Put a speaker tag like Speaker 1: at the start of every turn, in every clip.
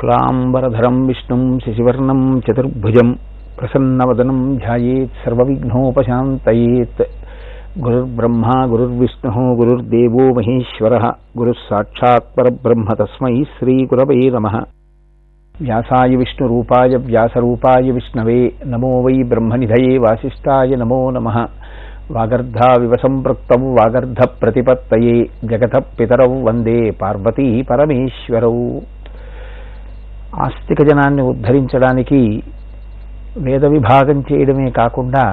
Speaker 1: శుక్లాంబరధరం విష్ణుం శశివర్ణం చతుర్భుజం ప్రసన్నవదనం ధ్యాయేత్ సర్వవిఘ్నోపశాంతయేత్. గురుర్బ్రహ్మ గురుర్విష్ణు గురుర్దేవో మహేశ్వర. గురుస్సాక్షాత్ పరబ్రహ్మ తస్మై శ్రీగురవై నమ. వ్యాసాయ విష్ణురూపాయ వ్యాసరూపాయ విష్ణవే నమో వై బ్రహ్మనిధయే వాసిష్టాయ నమో నమः. వాగర్ధావివ సంపృక్తౌ వాగర్ధ ప్రతిపత్తయే. జగత పితరౌ వందే పార్వతీ పరమేశ్వరౌ. ఆస్తిక జనాన్ని ఉద్ధరించడానికి వేద విభాగం చేయడమే కాకుండా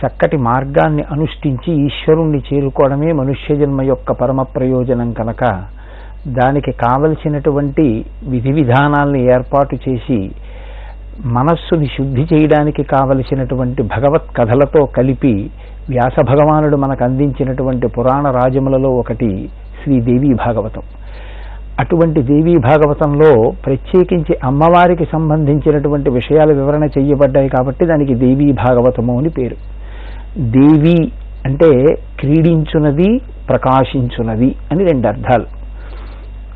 Speaker 1: చక్కటి మార్గాన్ని అనుష్ఠించి ఈశ్వరుణ్ణి చేరుకోవడమే మనుష్య జన్మ యొక్క పరమ ప్రయోజనం కనుక దానికి కావలసినటువంటి విధి విధానాలను ఏర్పాటు చేసి మనస్సుని శుద్ధి చేయడానికి కావలసినటువంటి భగవత్ కథలతో కలిపి వ్యాస భగవానుడు మనకు అందించినటువంటి పురాణ రాజములలో ఒకటి శ్రీదేవి భాగవతం. అటువంటి దేవీ భాగవతంలో ప్రత్యేకించి అమ్మవారికి సంబంధించినటువంటి విషయాలు వివరణ చేయబడ్డాయి కాబట్టి దానికి దేవీ భాగవతము అని పేరు. దేవి అంటే క్రీడించున్నది ప్రకాశించున్నది అని రెండు అర్థాలు.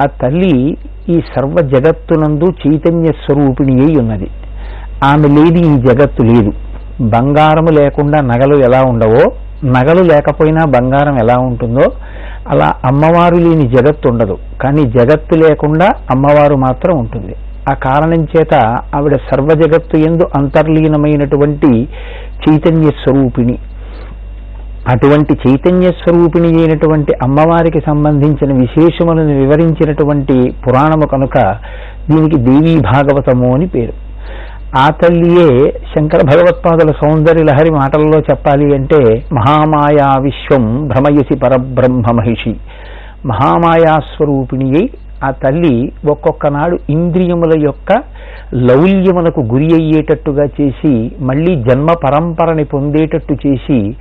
Speaker 1: ఆ తల్లి ఈ సర్వ జగత్తునందు చైతన్య స్వరూపిణి అయి ఉన్నది. ఆమె లేని ఈ జగత్తు లేదు. బంగారము లేకుండా నగలు ఎలా ఉండవో నగలు లేకపోయినా బంగారం ఎలా ఉంటుందో అలా అమ్మవారు లేని జగత్తు ఉండదు. కానీ జగత్తు లేకుండా అమ్మవారు మాత్రం ఉంటుంది. ఆ కారణం చేత ఆవిడ సర్వ జగత్తు ఎందు అంతర్లీనమైనటువంటి చైతన్య స్వరూపిణి. అటువంటి చైతన్య స్వరూపిణి అయినటువంటి అమ్మవారికి సంబంధించిన విశేషములను వివరించినటువంటి పురాణము కనుక దీనికి దేవీ భాగవతము అని పేరు. ఆ తల్లియే శంకర భగవత్పాదుల సౌందర్య లహరి మాటల్లో చెప్పాలి అంటే మహామాయా విశ్వం భ్రమయసి పరబ్రహ్మ మహిషి. మహామాయా స్వరూపిణి ఆ తల్లి ఒక్కొక్క నాడు ఇంద్రియముల యొక్క లౌల్యములకు గురి అయ్యేటట్టుగా చేసి మళ్ళీ జన్మ పరంపరని పొందేటట్టు చేసి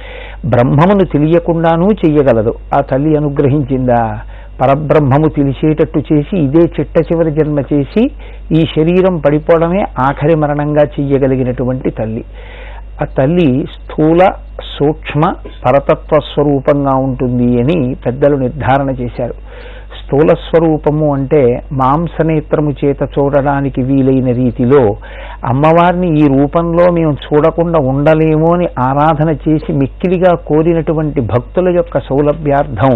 Speaker 1: బ్రహ్మమును తెలియకుండానూ చెయ్యగలదు. ఆ తల్లి అనుగ్రహించిందా? పరబ్రహ్మము తెలిసేటట్టు చేసి ఇదే చిట్ట చివరి జన్మ చేసి ఈ శరీరం పడిపోవడమే ఆఖరి మరణంగా చెయ్యగలిగినటువంటి తల్లి. ఆ తల్లి స్థూల సూక్ష్మ పరతత్వ స్వరూపంగా ఉంటుంది అని పెద్దలు నిర్ధారణ చేశారు. స్థూల స్వరూపము అంటే మాంసనేత్రము చేత చూడడానికి వీలైన రీతిలో అమ్మవారిని ఈ రూపంలో మేము చూడకుండా ఉండలేము అని ఆరాధన చేసి మిక్కిలిగా కోరినటువంటి భక్తుల యొక్క సౌలభ్యార్థం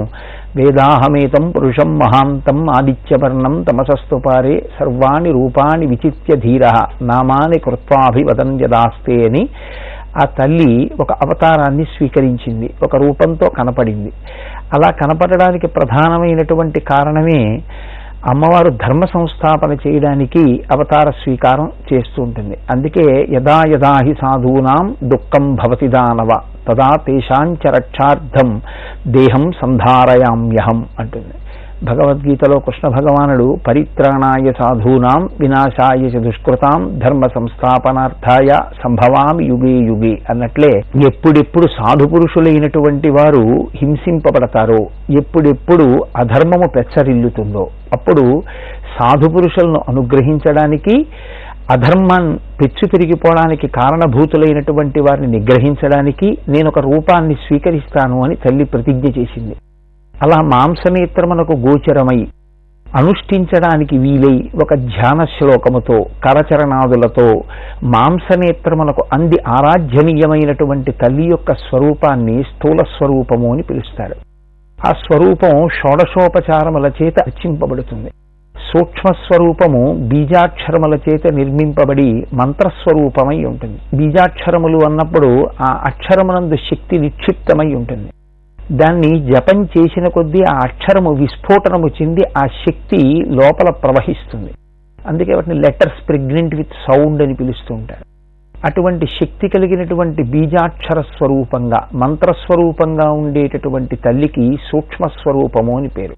Speaker 1: వేదాహమేతం పురుషం మహాంతం ఆదిత్యవర్ణం తమసస్తుపారే సర్వాణి రూపాన్ని విచిత్య ధీర నామాని కృత్వాభివదన్ యదాస్తే అని ఆ తల్లి ఒక అవతారాన్ని స్వీకరించింది. ఒక రూపంతో కనపడింది. అలా కనపడడానికి ప్రధానమైనటువంటి కారణమే అమ్మవారు ధర్మ సంస్థాపన చేయడానికి అవతార స్వీకారం చేస్తూ ఉంటుంది. అందుకే యదా యదా హి సాధూనాం దుఃఖం భవతి దానవ తదా తేషాంచ రక్షార్థం దేహం సంధారయామ్యహం అంటుంది. భగవద్గీతలో కృష్ణ భగవానుడు పరిత్రాణాయ సాధూనాం వినాశాయ చ దుష్కృతాం ధర్మ సంస్థాపనార్థాయ సంభవామి యుగే యుగే అన్నట్లే ఎప్పుడెప్పుడు సాధు పురుషులైనటువంటి వారు హింసింపబడతారో ఎప్పుడెప్పుడు అధర్మము పెచ్చరిల్లుతుందో అప్పుడు సాధు పురుషులను అనుగ్రహించడానికి అధర్మం పెచ్చు పెరిగిపోవడానికి కారణభూతులైనటువంటి వారిని నిగ్రహించడానికి నేను ఒక రూపాన్ని స్వీకరిస్తాను అని తల్లి ప్రతిజ్ఞ చేసింది. అలా మాంసనేత్రమునకు గోచరమై అనుష్ఠించడానికి వీలై ఒక ధ్యాన శ్లోకముతో కరచరణాదులతో మాంసనేత్రమునకు అంది ఆరాధ్యనీయమైనటువంటి తల్లి యొక్క స్వరూపాన్ని స్థూల స్వరూపము అని పిలుస్తారు. ఆ స్వరూపం షోడశోపచారముల చేత అర్చింపబడుతుంది సూక్ష్మ స్వరూపము బీజాక్షరముల చేత నిర్మింపబడి మంత్రస్వరూపమై ఉంటుంది. బీజాక్షరములు అన్నప్పుడు ఆ అక్షరమునందు శక్తి నిక్షిప్తమై ఉంటుంది. దాన్ని జపం చేసిన కొద్దీ ఆ అక్షరము విస్ఫోటనము చెంది ఆ శక్తి లోపల ప్రవహిస్తుంది. అందుకే వాటిని లెటర్స్ ప్రెగ్నెంట్ విత్ సౌండ్ అని పిలుస్తూ ఉంటారు. అటువంటి శక్తి కలిగినటువంటి బీజాక్షర స్వరూపంగా మంత్రస్వరూపంగా ఉండేటటువంటి తల్లికి సూక్ష్మ స్వరూపము అని పేరు.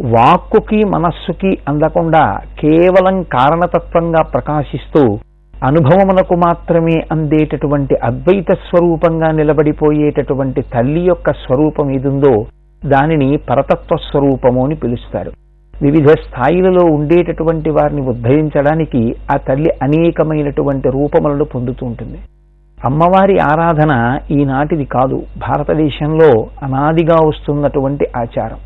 Speaker 1: వాక్కుకి మనస్సుకి అందకుండా కేవలం కారణతత్వంగా ప్రకాశిస్తూ అనుభవమునకు మాత్రమే అందేటటువంటి అద్వైత స్వరూపంగా నిలబడిపోయేటటువంటి తల్లి యొక్క స్వరూపం ఏదుందో దానిని పరతత్వ స్వరూపము అని పిలుస్తారు. వివిధ స్థాయిలలో ఉండేటటువంటి వారిని ఉద్ధరించడానికి ఆ తల్లి అనేకమైనటువంటి రూపములను పొందుతూ ఉంటుంది. అమ్మవారి ఆరాధన ఈనాటిది కాదు. భారతదేశంలో అనాదిగా వస్తున్నటువంటి ఆచారం.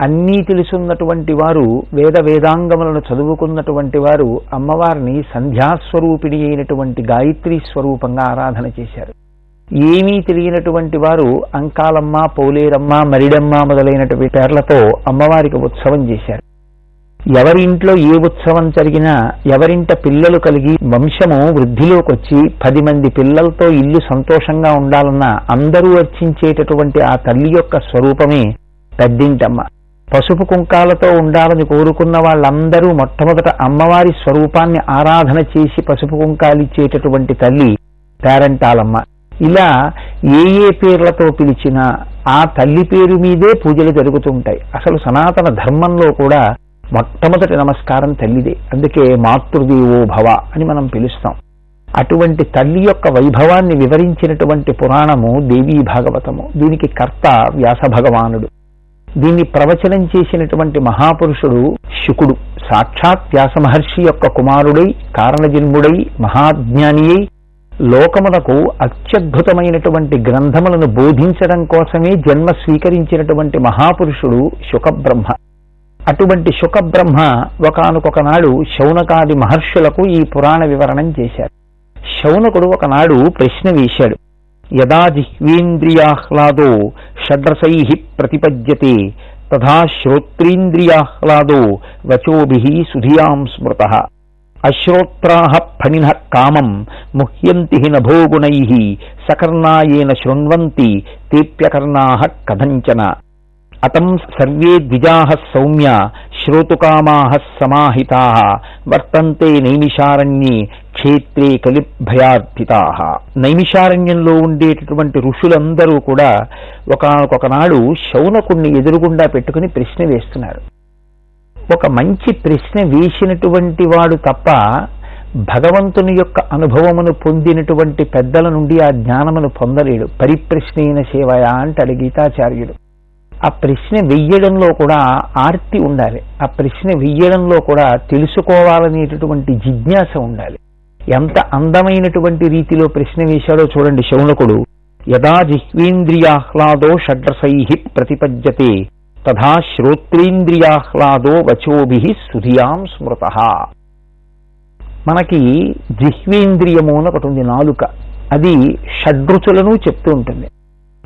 Speaker 1: అన్నీ తెలుసున్నటువంటి వారు వేద వేదాంగములను చదువుకున్నటువంటి వారు అమ్మవారిని సంధ్యాస్వరూపిణి అయినటువంటి గాయత్రి స్వరూపంగా ఆరాధన చేశారు. ఏమీ తెలియనటువంటి వారు అంకాలమ్మ పౌలేరమ్మ మరిడమ్మ మొదలైనటువంటి పేర్లతో అమ్మవారికి ఉత్సవం చేశారు. ఎవరింట్లో ఏ ఉత్సవం జరిగినా ఎవరింట పిల్లలు కలిగి వంశము వృద్ధిలోకి వచ్చి పది మంది పిల్లలతో ఇల్లు సంతోషంగా ఉండాలన్న అందరూ అర్చించేటటువంటి ఆ తల్లి యొక్క స్వరూపమే పెద్దింటమ్మ. పసుపు కుంకాలతో ఉండాలని కోరుకున్న వాళ్ళందరూ మొట్టమొదట అమ్మవారి స్వరూపాన్ని ఆరాధన చేసి పసుపు కుంకాలిచ్చేటటువంటి తల్లి పేరంటాలమ్మ. ఇలా ఏ ఏ పేర్లతో పిలిచినా ఆ తల్లి పేరు మీదే పూజలు జరుగుతుంటాయి. అసలు సనాతన ధర్మంలో కూడా మొట్టమొదటి నమస్కారం తల్లిదే. అందుకే మాతృదేవో భవ అని మనం పిలుస్తాం. అటువంటి తల్లి యొక్క వైభవాన్ని వివరించినటువంటి పురాణము దేవీ భాగవతము. దీనికి కర్త వ్యాస భగవానుడు. దీన్ని ప్రవచనం చేసినటువంటి మహాపురుషుడు శుకుడు. సాక్షాత్ వ్యాస మహర్షి యొక్క కుమారుడై కారణజన్ముడై మహాజ్ఞాని అయి లోకమునకు అత్యద్భుతమైనటువంటి గ్రంథములను బోధించడం కోసమే జన్మ స్వీకరించినటువంటి మహాపురుషుడు శుకబ్రహ్మ. అటువంటి శుకబ్రహ్మ ఒకనకొకనాడు శౌనకాది మహర్షులకు ఈ పురాణ వివరణం చేశారు శౌనకుడు ఒకనాడు ప్రశ్న వేశాడు. యదా జిహ్వేంద్రియాహ్లాదో షడ్రసై ప్రతిపద్యతే తథా శ్రోత్రీంద్రియాహ్లాదో వచోభి సుధియాం స్మృత. అశ్రోత్రా ఫణిన కామం ముహ్యంతి నభోగుణై సకర్ణాయేన శృణ్వంతి తేప్యకర్ణా కథంచన. అతం సర్వే ద్విజాహ సౌమ్య శ్రోతుకామాహ సమాహితా వర్తంతే నైమిషారణ్యే క్షేత్రే కలిభయార్థితా నైమిషారణ్యంలో ఉండేటటువంటి ఋషులందరూ కూడా ఒకనొకనాడు శౌనకుణ్ణి ఎదురుగుండా పెట్టుకుని ప్రశ్న వేస్తున్నారు. ఒక మంచి ప్రశ్న వేసినటువంటి వాడు తప్ప భగవంతుని యొక్క అనుభవమును పొందినటువంటి పెద్దల నుండి ఆ జ్ఞానమును పొందలేడు. పరిప్రశ్నైన సేవయా అంటాడు గీతాచార్యుడు. ఆ ప్రశ్న వెయ్యడంలో కూడా ఆర్తి ఉండాలి. ఆ ప్రశ్న వెయ్యడంలో కూడా తెలుసుకోవాలనేటటువంటి జిజ్ఞాస ఉండాలి. ఎంత అందమైనటువంటి రీతిలో ప్రశ్న వేశాడో చూడండి శౌనకుడు. యదా జిహ్వేంద్రియాహ్లాదో షడ్రసై ప్రతిపద్యతే తథా శ్రోత్రేంద్రియాహ్లాదో వచోభి సుధియాం స్మృత. మనకి జిహ్వేంద్రియము అని ఒకటి ఉంది నాలుక. అది షడ్రుచులను చెప్తూ ఉంటుంది.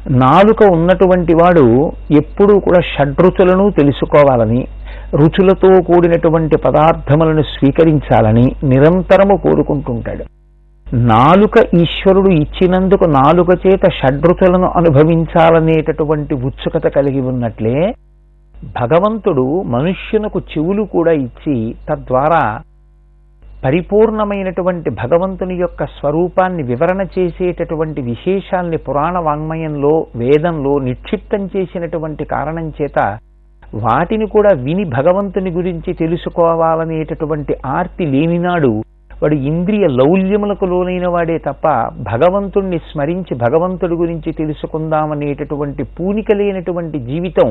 Speaker 1: నాలుక ఉన్నటువంటి వాడు ఎప్పుడూ కూడా షడ్రుచులను తెలుసుకోవాలని రుచులతో కూడినటువంటి పదార్థములను స్వీకరించాలని నిరంతరము కోరుకుంటుంటాడు. నాలుక ఈశ్వరుడు ఇచ్చినందుకు నాలుక చేత షడ్రుచులను అనుభవించాలనేటటువంటి ఉత్సుకత కలిగి ఉన్నట్లే భగవంతుడు మనుష్యునకు చెవులు కూడా ఇచ్చి తద్వారా పరిపూర్ణమైనటువంటి భగవంతుని యొక్క స్వరూపాన్ని వివరణ చేసేటటువంటి విశేషాల్ని పురాణ వాంగ్మయంలో వేదంలో నిక్షిప్తం చేసినటువంటి కారణం చేత వాటిని కూడా విని భగవంతుని గురించి తెలుసుకోవాలనేటటువంటి ఆర్తి లేనినాడు వాడు ఇంద్రియ లౌల్యములకు లోనైన వాడే తప్ప భగవంతుణ్ణి స్మరించి భగవంతుడి గురించి తెలుసుకుందామనేటటువంటి పూనిక లేనటువంటి జీవితం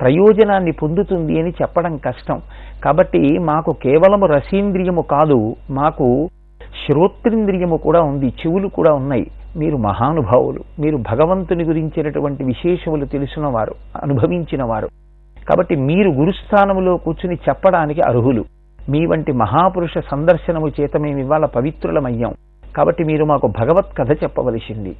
Speaker 1: ప్రయోజనాన్ని పొందుతుంది అని చెప్పడం కష్టం. కాబట్టి మాకు కేవలము రసీంద్రియము కాదు మాకు శ్రోత్రింద్రియము కూడా ఉంది చెవులు కూడా ఉన్నాయి. మీరు మహానుభావులు మీరు భగవంతుని గురించినటువంటి విశేషములు తెలిసినవారు అనుభవించినవారు. కాబట్టి మీరు గురుస్థానములో కూర్చుని చెప్పడానికి అర్హులు. మీ వంటి మహాపురుష సందర్శనము చేత మేము ఇవాళ పవిత్రులమయ్యాం. కాబట్టి మీరు మాకు భగవత్ కథ చెప్పవలసింది.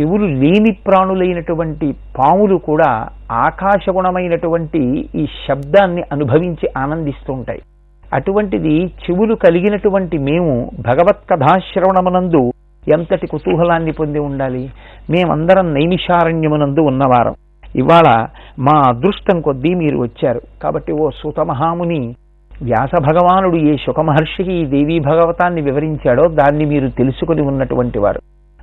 Speaker 1: చెవులు లేని ప్రాణులైనటువంటి పాములు కూడా ఆకాశగుణమైనటువంటి ఈ శబ్దాన్ని అనుభవించి ఆనందిస్తుంటాయి. అటువంటిది చెవులు కలిగినటువంటి మేము భగవత్ కథాశ్రవణమునందు ఎంతటి కుతూహలాన్ని పొంది ఉండాలి? మేమందరం నైమిషారణ్యమునందు ఉన్నవారం. ఇవాళ మా అదృష్టం కొద్దీ మీరు వచ్చారు. కాబట్టి ఓ సుతమహాముని వ్యాస భగవానుడు ఏ శుకమహర్షికి ఈ దేవీ భగవతాన్ని వివరించాడో దాన్ని మీరు తెలుసుకుని ఉన్నటువంటి వారు.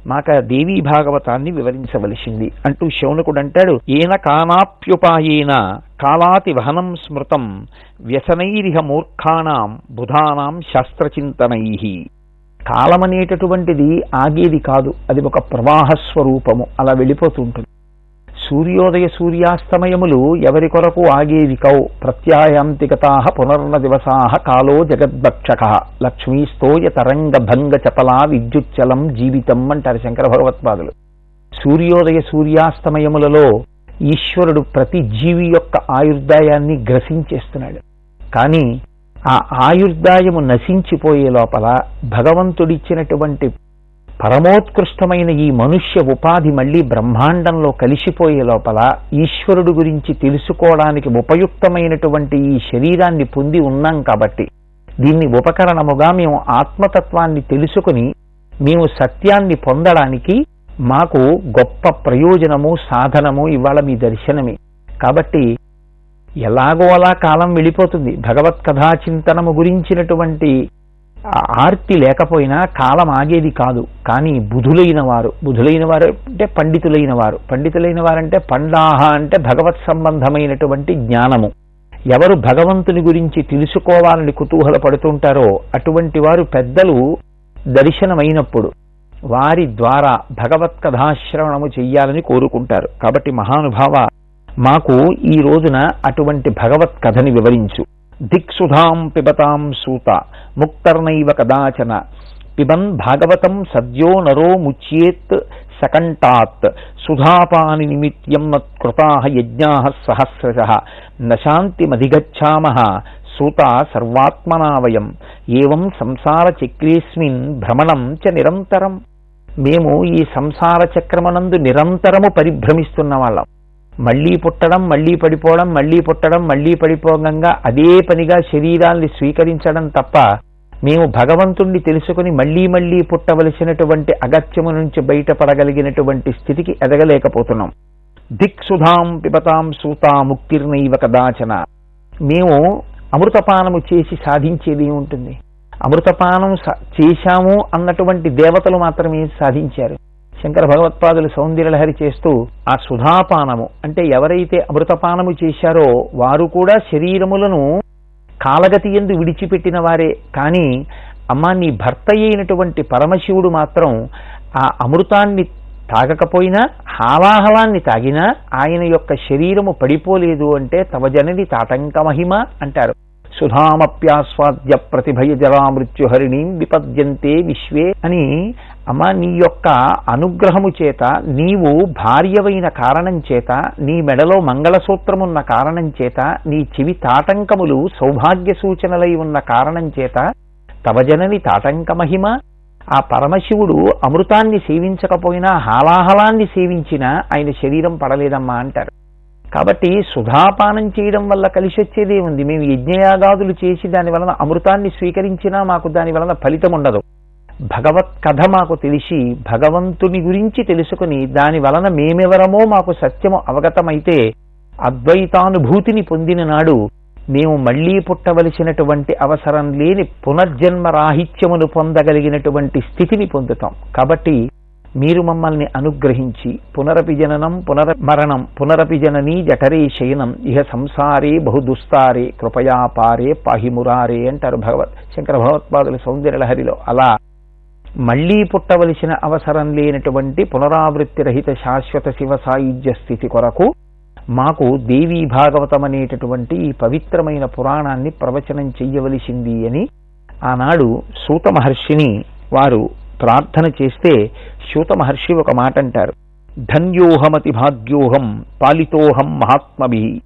Speaker 1: మాక దేవీ భాగవతాన్ని వివరించవలసింది. అంటూ శౌనకుడు అంటాడు ఏన కానాప్యుపాయేన కాలాతి వహనం స్మృతం వ్యసనైరిహ మూర్ఖానాం బుధానాం శాస్త్రచింతనై. కాలమనేటటువంటిది ఆగేది కాదు. అది ఒక ప్రవాహ స్వరూపము అలా వెళ్ళిపోతుంటుంది సూర్యోదయ సూర్యాస్తమయములు ఎవరి కొరకు ఆగేవి కౌ? ప్రత్యాయాంతిగతా పునర్న దివసా కాలో జగద్భక్షక. లక్ష్మీస్తోయ తరంగ భంగ చపలా విద్యుచ్చలం జీవితం అంటారు శంకర భగవత్పాదులు. సూర్యోదయ సూర్యాస్తమయములలో ఈశ్వరుడు ప్రతి జీవి యొక్క ఆయుర్దాయాన్ని గ్రసించేస్తున్నాడు. కానీ ఆ ఆయుర్దాయము నశించిపోయే లోపల భగవంతుడిచ్చినటువంటి పరమోత్కృష్టమైన ఈ మనుష్య ఉపాధి మళ్ళీ బ్రహ్మాండంలో కలిసిపోయే లోపల ఈశ్వరుడు గురించి తెలుసుకోవడానికి ఉపయుక్తమైనటువంటి ఈ శరీరాన్ని పొంది ఉన్నాం కాబట్టి దీన్ని ఉపకరణముగా మేము ఆత్మతత్వాన్ని తెలుసుకుని మేము సత్యాన్ని పొందడానికి మాకు గొప్ప ప్రయోజనము సాధనము ఇవాళ మీ దర్శనమే. కాబట్టి ఎలాగో అలా కాలం వెళ్ళిపోతుంది. భగవత్ కథా చింతనము గురించినటువంటి ఆర్తి లేకపోయినా కాలం ఆగేది కాదు. కానీ బుధులైన వారు బుధులైన వారు అంటే పండితులైన వారు. పండితులైన వారంటే పండాహ అంటే భగవత్ సంబంధమైనటువంటి జ్ఞానము. ఎవరు భగవంతుని గురించి తెలుసుకోవాలని కుతూహల పడుతుంటారో అటువంటి వారు పెద్దలు దర్శనమైనప్పుడు వారి ద్వారా భగవత్ కథాశ్రవణము చెయ్యాలని కోరుకుంటారు. కాబట్టి మహానుభావ మాకు ఈ రోజున అటువంటి భగవత్ కథని వివరించు. దిక్సుధాం పిబతాం సూత ముక్తర్నైవ కదాచన పిబన్ భాగవతం సద్యో నరో ముచ్యేత్ సకంఠాత్ సుధాపాని నిమిత్యం మత్కృతా యజ్ఞా సహస్రశ నశాంతిమధిగచ్చామ సూత సర్వాత్మనావయం ఏవం సంసార చక్రేస్మిన్ భ్రమణం చ నిరంతరం మేము ఈ సంసార చక్రమనందు నిరంతరము పరిభ్రమిస్తున్న వాళ్ళం మళ్ళీ పుట్టడం మళ్ళీ పడిపోవడం మళ్ళీ పుట్టడం మళ్ళీ పడిపోగంగా అదే పనిగా శరీరాల్ని స్వీకరించడం తప్ప మేము భగవంతుణ్ణి తెలుసుకుని మళ్ళీ మళ్ళీ పుట్టవలసినటువంటి అగత్యము నుంచి బయటపడగలిగినటువంటి స్థితికి ఎదగలేకపోతున్నాం. దిక్సుధాం పిబతాం సూతా ముక్తిర్నైవ కదాచన. మేము అమృతపానము చేసి సాధించేది ఉంటుంది అమృతపానం చేశాము అన్నటువంటి దేవతలు మాత్రమే సాధించారు. శంకర భగవత్పాదులు సౌందర్యలహరి చేస్తూ ఆ సుధాపానము అంటే ఎవరైతే అమృతపానము చేశారో వారు కూడా శరీరములను కాలగతి ఎందు విడిచిపెట్టిన వారే. కానీ అమ్మ నీ భర్త అయినటువంటి పరమశివుడు మాత్రం ఆ అమృతాన్ని తాగకపోయినా హాలాహలాన్ని తాగినా ఆయన యొక్క శరీరము పడిపోలేదు అంటే తవ జనని తాటంక మహిమ అంటారు. సుధామప్యాస్వాద్య ప్రతిభయ జరామృత్యుహరిణీం విపద్యంతే విశ్వే అని అమ్మ నీ యొక్క అనుగ్రహము చేత నీవు భార్యవైన కారణం చేత నీ మెడలో మంగళసూత్రమున్న కారణం చేత నీ చెవి తాటంకములు సౌభాగ్య సూచనలై ఉన్న కారణం చేత తవజనని తాటంక మహిమ ఆ పరమశివుడు అమృతాన్ని సేవించకపోయినా హాలాహలాన్ని సేవించినా ఆయన శరీరం పడలేదమ్మా అంటారు. కాబట్టి సుధాపానం చేయడం వల్ల కలిసి వచ్చేదే ఉంది. మేము యజ్ఞయాగాదులు చేసి దాని వలన అమృతాన్ని స్వీకరించినా మాకు దాని వలన ఫలితం ఉండదు. భగవత్ కథ మాకు తెలిసి భగవంతుని గురించి తెలుసుకుని దాని వలన మేమెవరమో మాకు సత్యము అవగతమైతే అద్వైతానుభూతిని పొందిన నాడు మేము మళ్ళీ పుట్టవలసినటువంటి అవసరం లేని పునర్జన్మ రాహిత్యమును పొందగలిగినటువంటి స్థితిని పొందుతాం. కాబట్టి మీరు మమ్మల్ని అనుగ్రహించి పునరపి జననం పునరమరణం పునరపి జననీ జఠరే శయనం ఇహ సంసారే బహుదుస్తారే కృపయా పారే పాహిమురారే అంటారు భగవత్ శంకర భగవత్పాదుల సౌందర్యలహరిలో. అలా మళ్ళీ పుట్టవలసిన అవసరం లేనటువంటి పునరావృత్తి రహిత శాశ్వత శివ సాయుధ్య స్థితి కొరకు మాకు దేవీ భాగవతం అనేటటువంటి ఈ పవిత్రమైన పురాణాన్ని ప్రవచనం చెయ్యవలసింది అని ఆనాడు సూత మహర్షిని వారు ప్రార్థన చేస్తే సూత మహర్షి ఒక మాట అంటారు ధన్యోహమతి భాగ్యోహం పాలితోహం మహాత్మభి.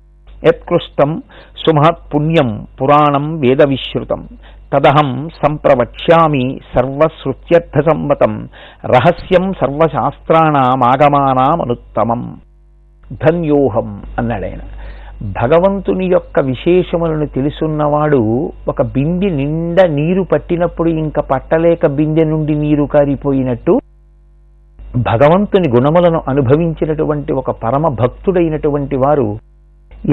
Speaker 1: యత్కృష్టం సుమహత్ పుణ్యం పురాణం వేద విశ్రుతం తదహం సంప్రవక్ష్యామి సర్వశ్రుత్యర్థసమ్మతం. రహస్యం సర్వశాస్త్రాణమాగమానామనుత్తమం. ధన్యోహం అన్నాడాయన. భగవంతుని యొక్క విశేషములను తెలుసున్నవాడు ఒక బిందె నిండా నీరు పట్టినప్పుడు ఇంకా పట్టలేక బిందె నుండి నీరు కారిపోయినట్టు భగవంతుని గుణములను అనుభవించినటువంటి ఒక పరమ భక్తుడైనటువంటి వారు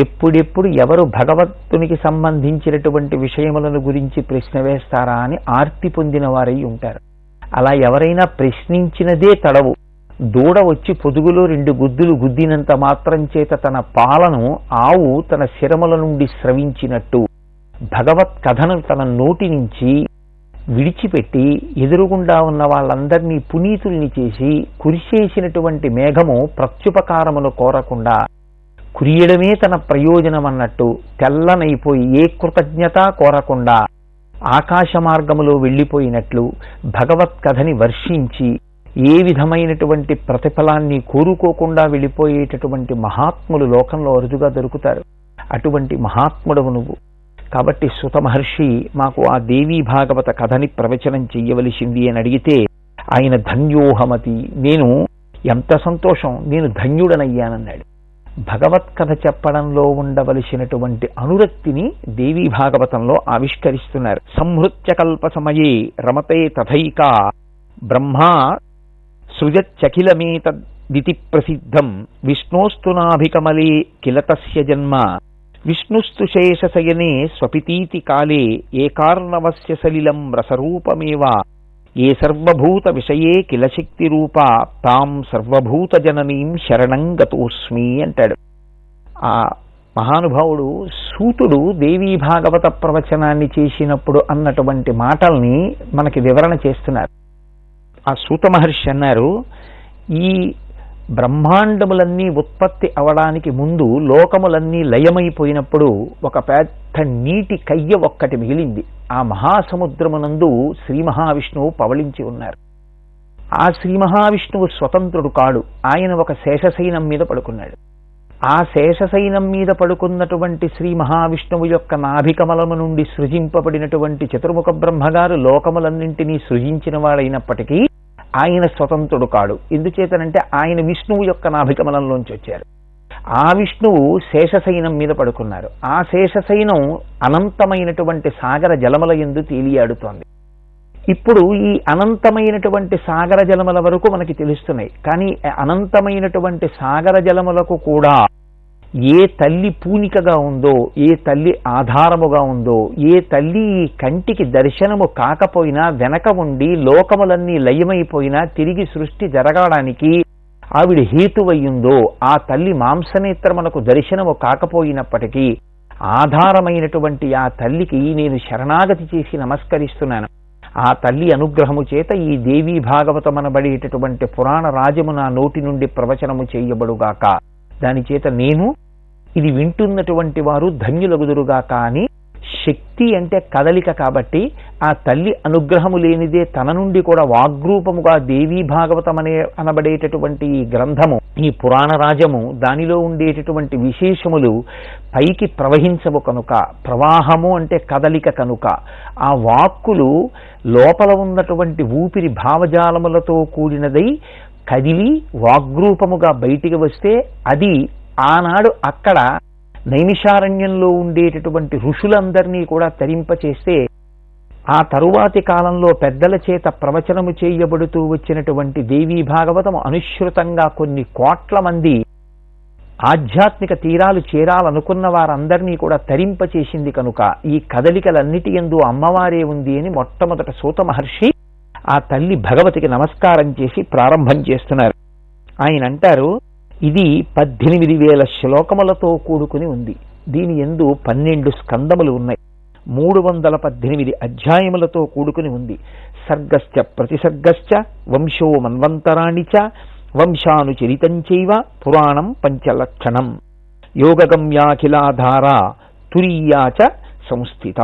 Speaker 1: ఎప్పుడెప్పుడు ఎవరు భగవంతునికి సంబంధించినటువంటి విషయములను గురించి ప్రశ్న వేస్తారా అని ఆర్తి పొందిన వారై ఉంటారు. అలా ఎవరైనా ప్రశ్నించినదే తడవు. దూడ వచ్చి పొదుగులో రెండు గుద్దులు గుద్దినంత మాత్రం చేత తన పాలను ఆవు తన శిరముల నుండి స్రవించినట్టు. భగవత్ కథను తన నోటి నుంచి విడిచిపెట్టి ఎదురుగుండా ఉన్న వాళ్ళందరినీ పునీతుల్ని చేసి కురిసేసినటువంటి మేఘము ప్రత్యుపకారమును కోరకుండా కురియడమే తన ప్రయోజనం అన్నట్టు తెల్లనైపోయి ఏ కృతజ్ఞత కోరకుండా ఆకాశ మార్గములో వెళ్ళిపోయినట్లు భగవత్ కథని వర్షించి ఏ విధమైనటువంటి ప్రతిఫలాన్ని కోరుకోకుండా వెళ్ళిపోయేటటువంటి మహాత్ములు లోకంలో అరుదుగా దొరుకుతారు. అటువంటి మహాత్ముడవు నువ్వు. కాబట్టి సుత మహర్షి మాకు ఆ దేవీ భాగవత కథని ప్రవచనం చెయ్యవలసింది అని అడిగితే ఆయన ధన్యోహమతి నేను ఎంత సంతోషం నేను ధన్యుడనయ్యానన్నాడు. భగవత్ కథ చెప్పడంలో ఉండవలసినటువంటి అనురక్తిని దేవీ భాగవతంలో ఆవిష్కరిస్తున్నారు. సంహృత్య కల్ప సమయే రమతే తథైక బ్రహ్మా సృజచ్చఖిలమేతద్దితి ప్రసిద్ధం విష్ణోస్తునాభికమలే కిలతస్య జన్మ. విష్ణుస్తు శేషశయనే స్వపితీతి కాలే ఏకార్ణవస్య సలిలం రసరూపమేవ. ఏ సర్వభూత విషయే కిల శక్తి రూప తాం సర్వభూత జననీం శరణం గతోస్మి అంటాడు. ఆ మహానుభావుడు సూతుడు దేవీ భాగవత ప్రవచనాన్ని చేసినప్పుడు అన్నటువంటి మాటల్ని మనకి వివరణ చేస్తున్నారు. ఆ సూత మహర్షి అన్నారు ఈ బ్రహ్మాండములన్నీ ఉత్పత్తి అవడానికి ముందు లోకములన్నీ లయమైపోయినప్పుడు ఒక పెద్ద నీటి కయ్య ఒక్కటి మిగిలింది. ఆ మహాసముద్రమునందు శ్రీ మహావిష్ణువు పవళించి ఉన్నారు. ఆ శ్రీ మహావిష్ణువు స్వతంత్రుడు కాడు. ఆయన ఒక శేషశైనం మీద పడుకున్నాడు. ఆ శేషశైనం మీద పడుకున్నటువంటి శ్రీ మహావిష్ణువు యొక్క నాభికమలము నుండి సృజింపబడినటువంటి చతుర్ముఖ బ్రహ్మగారు లోకములన్నింటినీ సృజించిన వాడైనప్పటికీ ఆయన స్వతంత్రుడు కాడు. ఎందుచేతనంటే ఆయన విష్ణువు యొక్క నాభికమలంలోంచి వచ్చారు. ఆ విష్ణువు శేషశైనం మీద పడుకున్నారు. ఆ శేషశైనం అనంతమైనటువంటి సాగర జలముల ఎందు తేలియాడుతోంది. ఇప్పుడు ఈ అనంతమైనటువంటి సాగర జలముల వరకు మనకి తెలుస్తున్నాయి. కానీ అనంతమైనటువంటి సాగర జలములకు కూడా ఏ తల్లి పూనికగా ఉందో ఏ తల్లి ఆధారముగా ఉందో ఏ తల్లి ఈ కంటికి దర్శనము కాకపోయినా వెనక ఉండి లోకములన్నీ లయమైపోయినా తిరిగి సృష్టి జరగడానికి ఆవిడ హేతువయ్యుందో ఆ తల్లి మాంసనేత్రమునకు దర్శనము కాకపోయినప్పటికీ ఆధారమైనటువంటి ఆ తల్లికి నేను శరణాగతి చేసి నమస్కరిస్తున్నాను. ఆ తల్లి అనుగ్రహము చేత ఈ దేవీ భాగవతమనబడేటటువంటి పురాణ రాజము నా నోటి నుండి ప్రవచనము చేయబడుగాక. దాని చేత నేను ఇది వింటున్నటువంటి వారు ధన్యులగుదురుగా కానీ శక్తి అంటే కదలిక కాబట్టి ఆ తల్లి అనుగ్రహము లేనిదే తన నుండి కూడా వాగ్రూపముగా దేవీ భాగవతం అనే అనబడేటటువంటి ఈ గ్రంథము ఈ పురాణ రాజము దానిలో ఉండేటటువంటి విశేషములు పైకి ప్రవహించవు కనుక. ప్రవాహము అంటే కదలిక కనుక. ఆ వాక్కులు లోపల ఉన్నటువంటి ఊపిరి భావజాలములతో కూడినదై కదిలి వాగ్రూపముగా బయటికి వస్తే అది ఆనాడు అక్కడ నైమిషారణ్యంలో ఉండేటటువంటి ఋషులందరినీ కూడా తరింపచేస్తే ఆ తరువాతి కాలంలో పెద్దల చేత ప్రవచనము చేయబడుతూ వచ్చినటువంటి దేవీ భాగవతం అనుశ్రుతంగా కొన్ని కోట్ల మంది ఆధ్యాత్మిక తీరాలు చేరాలనుకున్న వారందరినీ కూడా తరింపచేసింది కనుక ఈ కదలికలన్నిటి ఎందు అమ్మవారే ఉంది అని మొట్టమొదట సూత మహర్షి ఆ తల్లి భగవతికి నమస్కారం చేసి ప్రారంభం చేస్తున్నారు. ఆయన అంటారు ఇది పద్దెనిమిది వేల శ్లోకములతో కూడుకుని ఉంది. దీని ఎందు పన్నెండు స్కందములు ఉన్నాయి. మూడు వందల పద్దెనిమిది అధ్యాయములతో కూడుకుని ఉంది. సర్గశ్చ ప్రతిసర్గశ్చ వంశో మన్వంతరాణి చ వంశానుచరితంచైవ పురాణం పంచలక్షణం. యోగగమ్యాఖిలాధారా తురీయా చ సంస్థిత.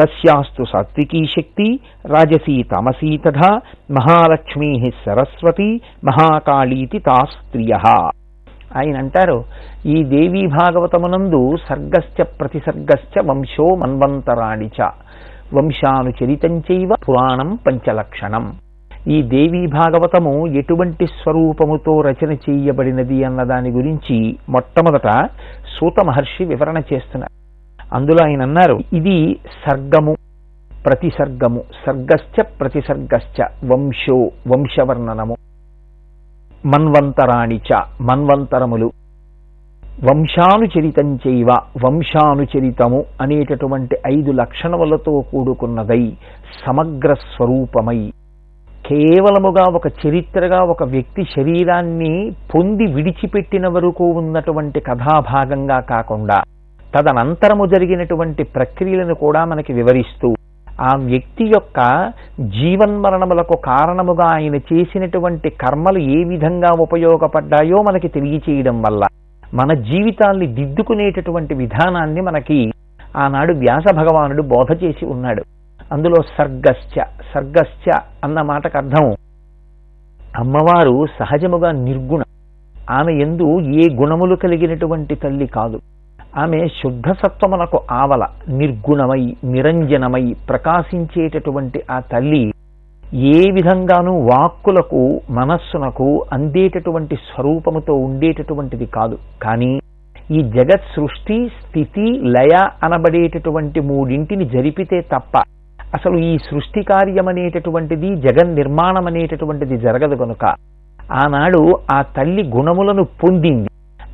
Speaker 1: తస్యాస్తు సాత్వికీ శక్తి రాజసీ తమసీ తథా మహాలక్ష్మీ సరస్వతి మహాకాళీతి తా స్త్రియ. ఆయన అంటారు ఈ దేవీ భాగవతమునందు సర్గశ్చ ప్రతిసర్గశ్చ వంశో మన్వంతరాణిచ వంశానుచరితంచైవ పురాణం పంచలక్షణం. ఈ దేవీ భాగవతము ఎటువంటి స్వరూపముతో రచన చేయబడినది అన్న దాని గురించి మొట్టమొదట సూత మహర్షి వివరణ చేస్తున్నారు. అందులో ఆయన అన్నారు ఇది సర్గము ప్రతిసర్గము సర్గశ్చ ప్రతిసర్గశ్చ వంశో వంశవర్ణనము మన్వంతరాణిచ మన్వంతరములు వంశానుచరితంచైవ వంశానుచరితము అనేటటువంటి ఐదు లక్షణములతో కూడుకున్నదై సమగ్ర స్వరూపమై కేవలముగా ఒక చరిత్రగా ఒక వ్యక్తి శరీరాన్ని పొంది విడిచిపెట్టిన వరకు ఉన్నటువంటి కథాభాగంగా కాకుండా తదనంతరము జరిగినటువంటి ప్రక్రియలను కూడా మనకి వివరిస్తూ ఆ వ్యక్తి యొక్క జీవన్మరణములకు కారణముగా ఆయన చేసినటువంటి కర్మలు ఏ విధంగా ఉపయోగపడ్డాయో మనకి తెలియచేయడం వల్ల మన జీవితాల్ని దిద్దుకునేటటువంటి విధానాన్ని మనకి ఆనాడు వ్యాస భగవానుడు బోధ చేసి ఉన్నాడు. అందులో సర్గశ్చ సర్గశ్చ అన్న మాటకు అర్థం అమ్మవారు సహజముగా నిర్గుణ ఆమె ఎందు ఏ గుణములు కలిగినటువంటి తల్లి కాదు. ఆమె శుద్ధసత్వమునకు ఆవల నిర్గుణమై నిరంజనమై ప్రకాశించేటటువంటి ఆ తల్లి ఏ విధంగానూ వాక్కులకు మనస్సునకు అందేటటువంటి స్వరూపముతో ఉండేటటువంటిది కాదు. కానీ ఈ జగత్ సృష్టి స్థితి లయ అనబడేటటువంటి మూడింటిని జరిపితే తప్ప అసలు ఈ సృష్టి కార్యమనేటటువంటిది జగన్ నిర్మాణం అనేటటువంటిది జరగదు కనుక ఆనాడు ఆ తల్లి గుణములను పొందింది.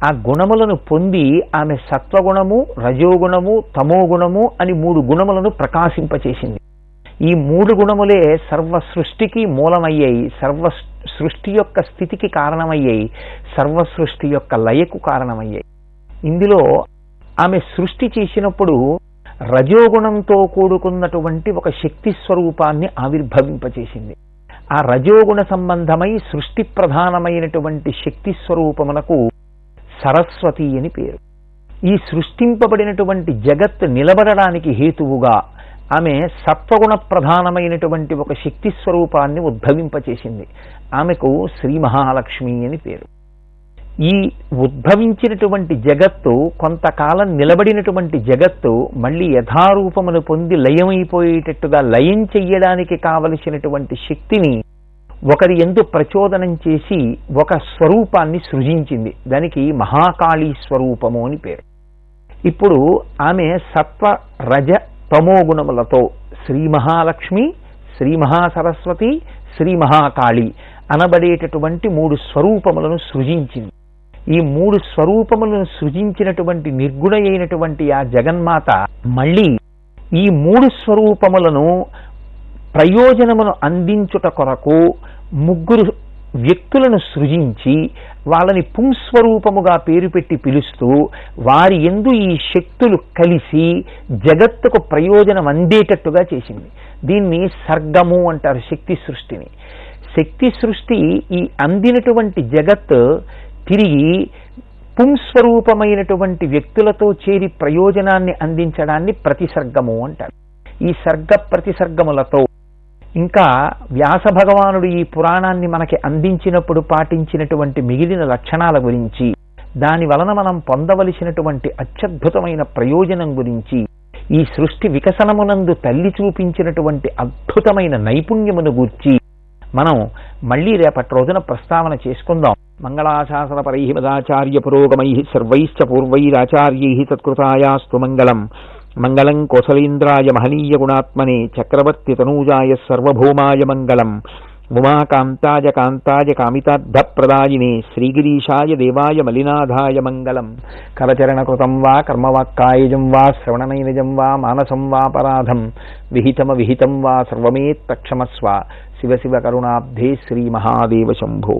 Speaker 1: ఆ గుణములను పొంది ఆమె సత్వగుణము రజోగుణము తమోగుణము అని మూడు గుణములను ప్రకాశింపచేసింది. ఈ మూడు గుణములే సర్వ సృష్టికి మూలమయ్యాయి సర్వ సృష్టి యొక్క స్థితికి కారణమయ్యాయి సర్వ సృష్టి యొక్క లయకు కారణమయ్యాయి. ఇందులో ఆమె సృష్టి చేసినప్పుడు రజోగుణంతో కూడుకున్నటువంటి ఒక శక్తి స్వరూపాన్ని ఆవిర్భవింపచేసింది. ఆ రజోగుణ సంబంధమై సృష్టి ప్రధానమైనటువంటి శక్తి స్వరూపమునకు సరస్వతి అని పేరు. ఈ సృష్టింపబడినటువంటి జగత్ నిలబడడానికి హేతువుగా ఆమె సత్వగుణ ప్రధానమైనటువంటి ఒక శక్తి స్వరూపాన్ని ఉద్భవింపచేసింది. ఆమెకు శ్రీ మహాలక్ష్మి అని పేరు. ఈ ఉద్భవించినటువంటి జగత్తు కొంతకాలం నిలబడినటువంటి జగత్తు మళ్ళీ యథారూపమును పొంది లయమైపోయేటట్టుగా లయం చెయ్యడానికి కావలసినటువంటి శక్తిని ఒకరి ఎందు ప్రచోదనం చేసి ఒక స్వరూపాన్ని సృజించింది. దానికి మహాకాళీ స్వరూపము అని పేరు. ఇప్పుడు ఆమె సత్వ రజ తమో గుణములతో శ్రీ మహాలక్ష్మి శ్రీ మహాసరస్వతి శ్రీ మహాకాళి అనబడేటటువంటి మూడు స్వరూపములను సృజించింది. ఈ మూడు స్వరూపములను సృజించినటువంటి నిర్గుణ అయినటువంటి ఆ జగన్మాత మళ్ళీ ఈ మూడు స్వరూపములను ప్రయోజనమును అందించుట కొరకు ముగ్గురు వ్యక్తులను సృజించి వాళ్ళని పుంస్వరూపముగా పేరు పెట్టి పిలుస్తూ వారి ఎందు ఈ శక్తులు కలిసి జగత్తుకు ప్రయోజనం అందేటట్టుగా చేసింది. దీన్ని సర్గము అంటారు శక్తి సృష్టిని. శక్తి సృష్టి ఈ అందినటువంటి జగత్ తిరిగి పుంస్వరూపమైనటువంటి వ్యక్తులతో చేరి ప్రయోజనాన్ని అందించడాన్ని ప్రతిసర్గము అంటారు. ఈ సర్గ ప్రతిసర్గములతో ఇంకా వ్యాస భగవానుడు ఈ పురాణాన్ని మనకి అందించినప్పుడు పాటించినటువంటి మిగిలిన లక్షణాల గురించి దాని వలన మనం పొందవలసినటువంటి అత్యద్భుతమైన ప్రయోజనం గురించి ఈ సృష్టి వికసనమునందు తల్లి చూపించినటువంటి అద్భుతమైన నైపుణ్యమును గూర్చి మనం మళ్ళీ రేపటి రోజున ప్రస్తావన చేసుకుందాం. మంగళాశాసన పరై మదాచార్య పురోగమై సర్వైశ్చ పూర్వైరాచార్యై తత్కృతాయాస్తు మంగళం. మంగళం కోసలేంద్రాయ మహనీయ గుణాత్మనే చక్రవర్తి తనూజాయ సర్వభౌమాయ మంగళం ఉమాకాంతాయ కాంతాయ కామితార్థప్రదాయినే శ్రీగిరీషాయ దేవాయ మలినాథాయ మంగళం కరచరణకృతం వా కర్మవాక్కాయజం వా శ్రవణనైనజం వా మానసం వాపరాధం విహితమ విహితం వా సర్వమేత్తక్షమస్వ శివ శివ కరుణాబ్ధే శ్రీ మహాదేవ శంభో